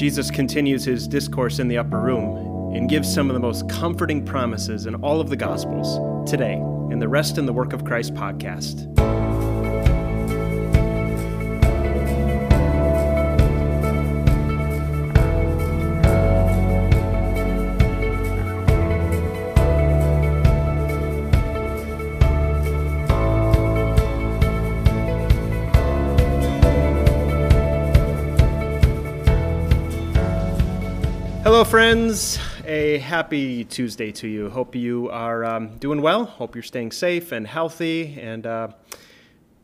Jesus continues his discourse in the upper room and gives some of the most comforting promises in all of the Gospels today in the Rest in the Work of Christ podcast. Friends. A happy Tuesday to you. Hope you are um, doing well. Hope you're staying safe and healthy. And uh,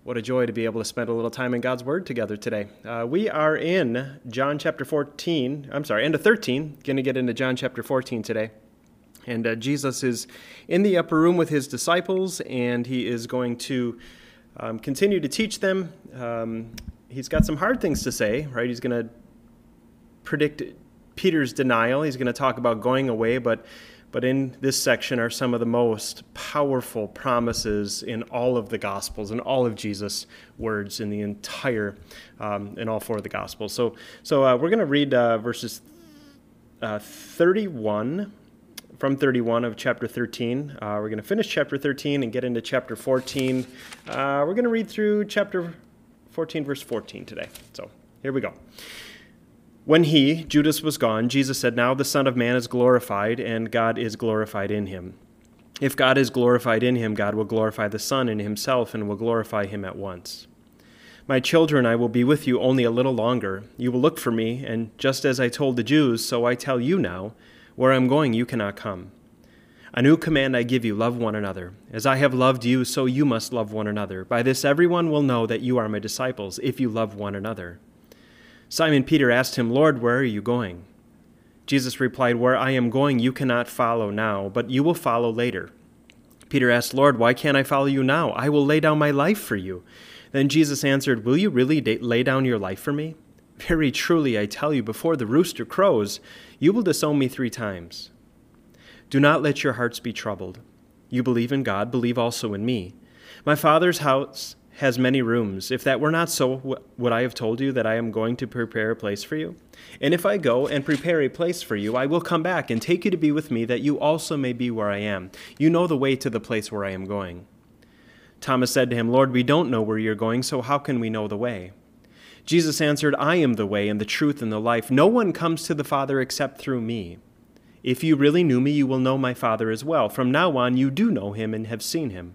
what a joy to be able to spend a little time in God's Word together today. Uh, we are in John chapter 14. I'm sorry, end of 13. Going to get into John chapter 14 today. And uh, Jesus is in the upper room with his disciples, and he is going to um, continue to teach them. Um, he's got some hard things to say, right? He's going to predict Peter's denial. He's going to talk about going away, but but in this section are some of the most powerful promises in all of the Gospels and all of Jesus' words in the entire, um, in all four of the Gospels. So, so uh, we're going to read uh, verses uh, 31 from 31 of chapter 13. Uh, we're going to finish chapter 13 and get into chapter 14. Uh, we're going to read through chapter 14, verse 14 today. So here we go. When he, Judas, was gone, Jesus said, Now the Son of Man is glorified, and God is glorified in him. If God is glorified in him, God will glorify the Son in himself and will glorify him at once. My children, I will be with you only a little longer. You will look for me, and just as I told the Jews, so I tell you now, where I'm going, you cannot come. A new command I give you love one another. As I have loved you, so you must love one another. By this everyone will know that you are my disciples, if you love one another. Simon Peter asked him, Lord, where are you going? Jesus replied, Where I am going, you cannot follow now, but you will follow later. Peter asked, Lord, why can't I follow you now? I will lay down my life for you. Then Jesus answered, Will you really lay down your life for me? Very truly, I tell you, before the rooster crows, you will disown me three times. Do not let your hearts be troubled. You believe in God, believe also in me. My Father's house has many rooms. If that were not so, would I have told you that I am going to prepare a place for you? And if I go and prepare a place for you, I will come back and take you to be with me, that you also may be where I am. You know the way to the place where I am going. Thomas said to him, Lord, we don't know where you're going, so how can we know the way? Jesus answered, I am the way and the truth and the life. No one comes to the Father except through me. If you really knew me, you will know my Father as well. From now on, you do know him and have seen him.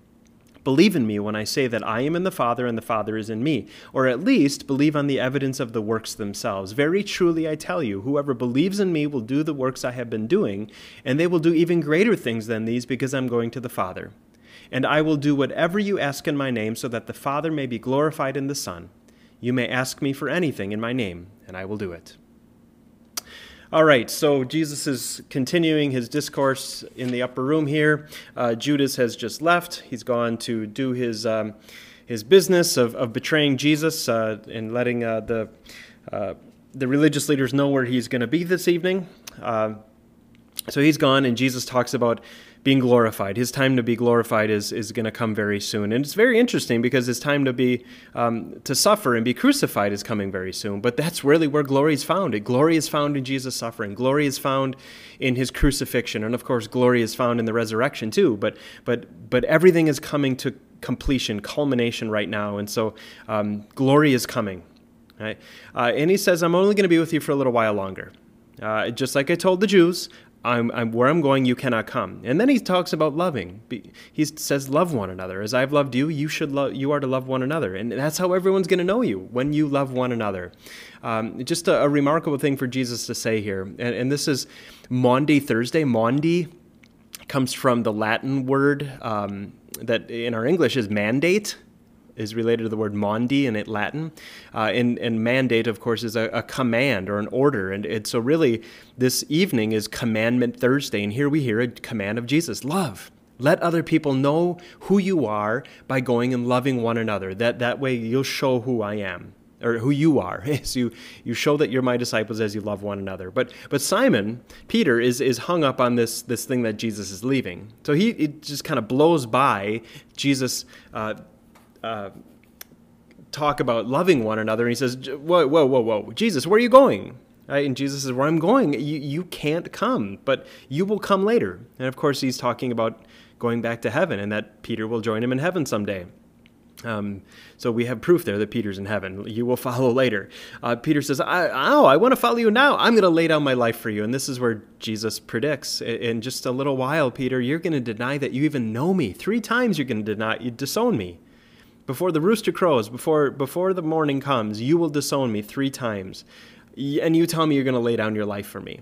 Believe in me when I say that I am in the Father and the Father is in me, or at least believe on the evidence of the works themselves. Very truly I tell you, whoever believes in me will do the works I have been doing, and they will do even greater things than these because I'm going to the Father. And I will do whatever you ask in my name, so that the Father may be glorified in the Son. You may ask me for anything in my name, and I will do it. All right, so Jesus is continuing his discourse in the upper room here. Uh, Judas has just left. He's gone to do his, um, his business of, of betraying Jesus uh, and letting uh, the, uh, the religious leaders know where he's going to be this evening. Uh, so he's gone, and Jesus talks about being glorified. His time to be glorified is, is going to come very soon. And it's very interesting because his time to be um, to suffer and be crucified is coming very soon. But that's really where glory is found. It glory is found in Jesus' suffering. Glory is found in his crucifixion. And of course, glory is found in the resurrection too. But but but everything is coming to completion, culmination right now. And so um, glory is coming. Right? Uh, and he says, I'm only going to be with you for a little while longer. Uh, just like I told the Jews, I'm, I'm, where I'm going, you cannot come. And then he talks about loving. He says, "Love one another as I've loved you. You should. You are to love one another." And that's how everyone's going to know you when you love one another. Um, just a, a, remarkable thing for Jesus to say here. And, and this is Maundy Thursday. Maundy comes from the Latin word um, that in our English is mandate is related to the word mondi in Latin. Uh, and, and mandate, of course, is a, a, command or an order. And, and so, really, this evening is Commandment Thursday. And here we hear a command of Jesus love. Let other people know who you are by going and loving one another. That, that way you'll show who I am or who you are. You, you show that you're my disciples as you love one another. But but Simon, Peter, is is hung up on this this thing that Jesus is leaving. So he it just kind of blows by Jesus. Uh, uh, talk about loving one another, and he says, "Whoa, whoa, whoa, whoa, Jesus, where are you going?" Right? And Jesus says, "Where I'm going, you you can't come, but you will come later." And of course, he's talking about going back to heaven and that Peter will join him in heaven someday. Um, so we have proof there that Peter's in heaven. You will follow later. Uh, Peter says, I, "Oh, I want to follow you now. I'm going to lay down my life for you." And this is where Jesus predicts, in just a little while, Peter, you're going to deny that you even know me. Three times you're going to deny, you disown me. Before the rooster crows, before before the morning comes, you will disown me three times, and you tell me you're going to lay down your life for me.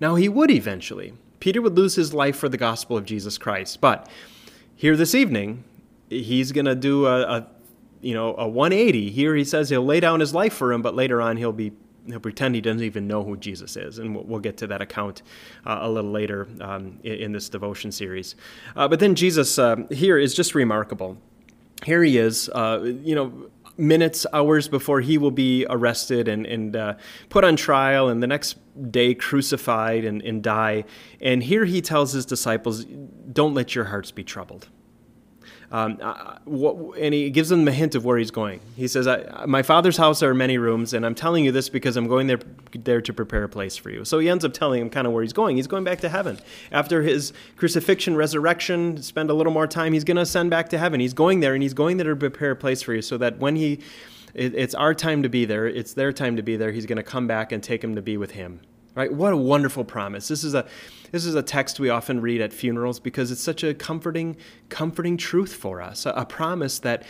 Now he would eventually. Peter would lose his life for the gospel of Jesus Christ. But here this evening, he's going to do a, a, you know a 180. Here he says he'll lay down his life for him, but later on he'll be he'll pretend he doesn't even know who Jesus is, and we'll, we'll get to that account uh, a little later um, in, in, this devotion series. Uh, but then Jesus uh, here is just remarkable. Here he is, uh, you know minutes, hours before he will be arrested and, and uh, put on trial, and the next day crucified and, and die. And here he tells his disciples, Don't let your hearts be troubled. Um, uh, what, and he gives them a hint of where he's going. He says, "My father's house are many rooms, and I'm telling you this because I'm going there there to prepare a place for you." So he ends up telling him kind of where he's going. He's going back to heaven after his crucifixion, resurrection. Spend a little more time. He's going to ascend back to heaven. He's going there, and he's going there to prepare a place for you, so that when he it, it's our time to be there. It's their time to be there. He's going to come back and take them to be with him. Right? What a wonderful promise. This is a this is a text we often read at funerals because it's such a comforting comforting truth for us. A, a promise that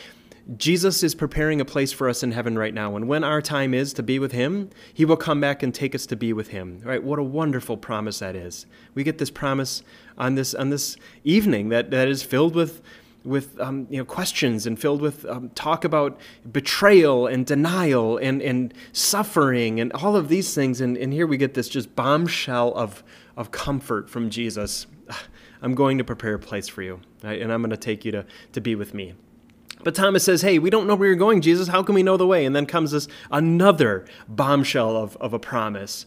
Jesus is preparing a place for us in heaven right now. And when our time is to be with Him, He will come back and take us to be with Him. Right? What a wonderful promise that is. We get this promise on this on this evening that, that is filled with with um, you know questions and filled with um, talk about betrayal and denial and, and suffering and all of these things and, and here we get this just bombshell of, of comfort from jesus i'm going to prepare a place for you right? and i'm going to take you to, to be with me but Thomas says, Hey, we don't know where you're going, Jesus. How can we know the way? And then comes this another bombshell of, of a promise.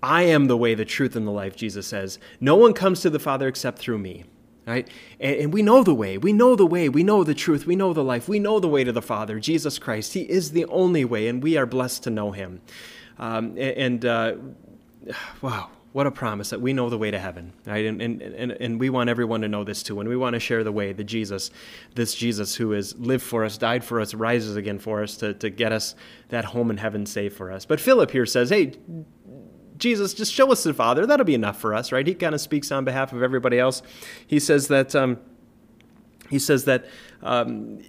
I am the way, the truth, and the life, Jesus says. No one comes to the Father except through me right? And, and, we know the way. We know the way. We know the truth. We know the life. We know the way to the Father, Jesus Christ. He is the only way, and we are blessed to know Him. Um, and uh, wow, what a promise that we know the way to heaven, right? And, and, and, and we want everyone to know this too. And we want to share the way, the Jesus, this Jesus who has lived for us, died for us, rises again for us to, to get us that home in heaven safe for us. But Philip here says, hey, Jesus, just show us the Father. That'll be enough for us, right? He kind of speaks on behalf of everybody else. He says that. Um, he says that. Um,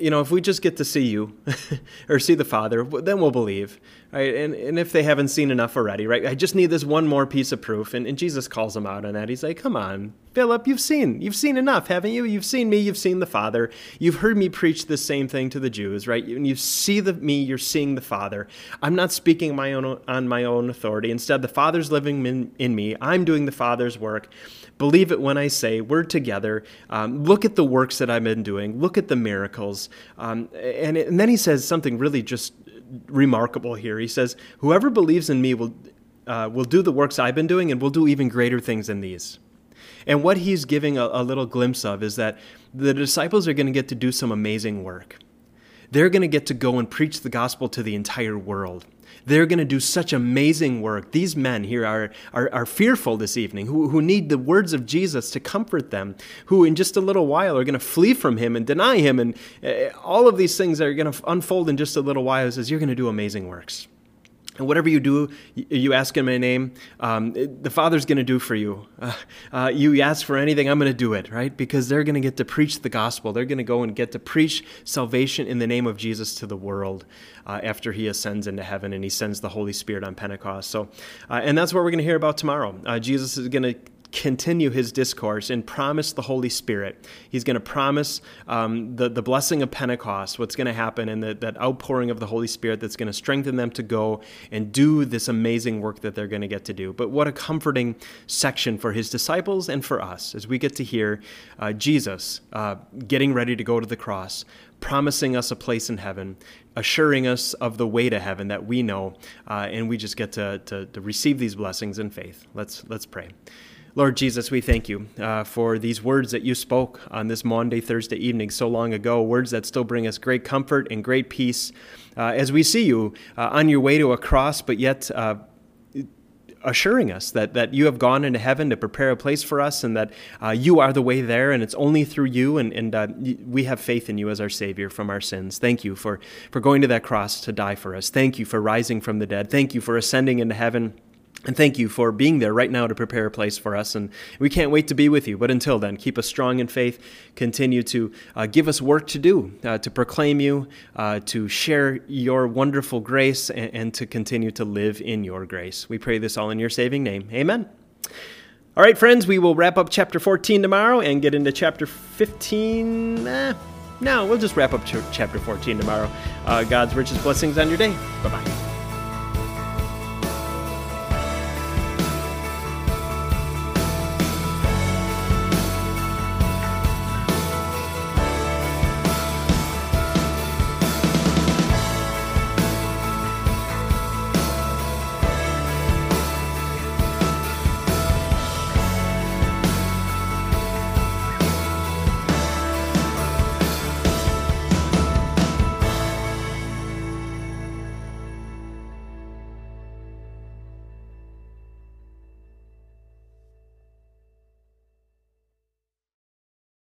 you know, if we just get to see you or see the Father, then we'll believe, right? And, and if they haven't seen enough already, right? I just need this one more piece of proof. And, and Jesus calls him out on that. He's like, come on, Philip, you've seen, you've seen enough, haven't you? You've seen me, you've seen the Father. You've heard me preach the same thing to the Jews, right? When you see the me, you're seeing the Father. I'm not speaking my own on my own authority. Instead, the Father's living in, in me. I'm doing the Father's work. Believe it when I say we're together. Um, look at the works that I've been doing. Look at the miracles. Um, and, and then he says something really just remarkable here. He says, Whoever believes in me will, uh, will do the works I've been doing and will do even greater things than these. And what he's giving a, a little glimpse of is that the disciples are going to get to do some amazing work. They're going to get to go and preach the gospel to the entire world. They're going to do such amazing work. These men here are, are, are, fearful this evening, who, who need the words of Jesus to comfort them, who in just a little while are going to flee from him and deny him. And uh, all of these things are going to unfold in just a little while. Says, You're going to do amazing works. And whatever you do, you ask in my name, um, the Father's going to do for you. Uh, uh, you ask for anything, I'm going to do it, right? Because they're going to get to preach the gospel. They're going to go and get to preach salvation in the name of Jesus to the world uh, after he ascends into heaven and he sends the Holy Spirit on Pentecost. So, uh, and that's what we're going to hear about tomorrow. Uh, Jesus is going to continue his discourse and promise the Holy Spirit. He's going to promise um, the, the blessing of Pentecost, what's going to happen, and the, that outpouring of the Holy Spirit that's going to strengthen them to go and do this amazing work that they're going to get to do. But what a comforting section for his disciples and for us as we get to hear uh, Jesus uh, getting ready to go to the cross, promising us a place in heaven, assuring us of the way to heaven that we know, uh, and we just get to, to, to, receive these blessings in faith. Let's, let's pray. Lord Jesus, we thank you uh, for these words that you spoke on this Maundy, Thursday evening so long ago, words that still bring us great comfort and great peace uh, as we see you uh, on your way to a cross, but yet uh, assuring us that, that you have gone into heaven to prepare a place for us and that uh, you are the way there and it's only through you and, and uh, we have faith in you as our Savior from our sins. Thank you for, for going to that cross to die for us. Thank you for rising from the dead. Thank you for ascending into heaven. And thank you for being there right now to prepare a place for us. And we can't wait to be with you. But until then, keep us strong in faith. Continue to uh, give us work to do, uh, to proclaim you, uh, to share your wonderful grace, and, and to continue to live in your grace. We pray this all in your saving name. Amen. All right, friends, we will wrap up chapter 14 tomorrow and get into chapter 15. Eh, no, we'll just wrap up ch- chapter 14 tomorrow. Uh, God's richest blessings on your day. Bye bye.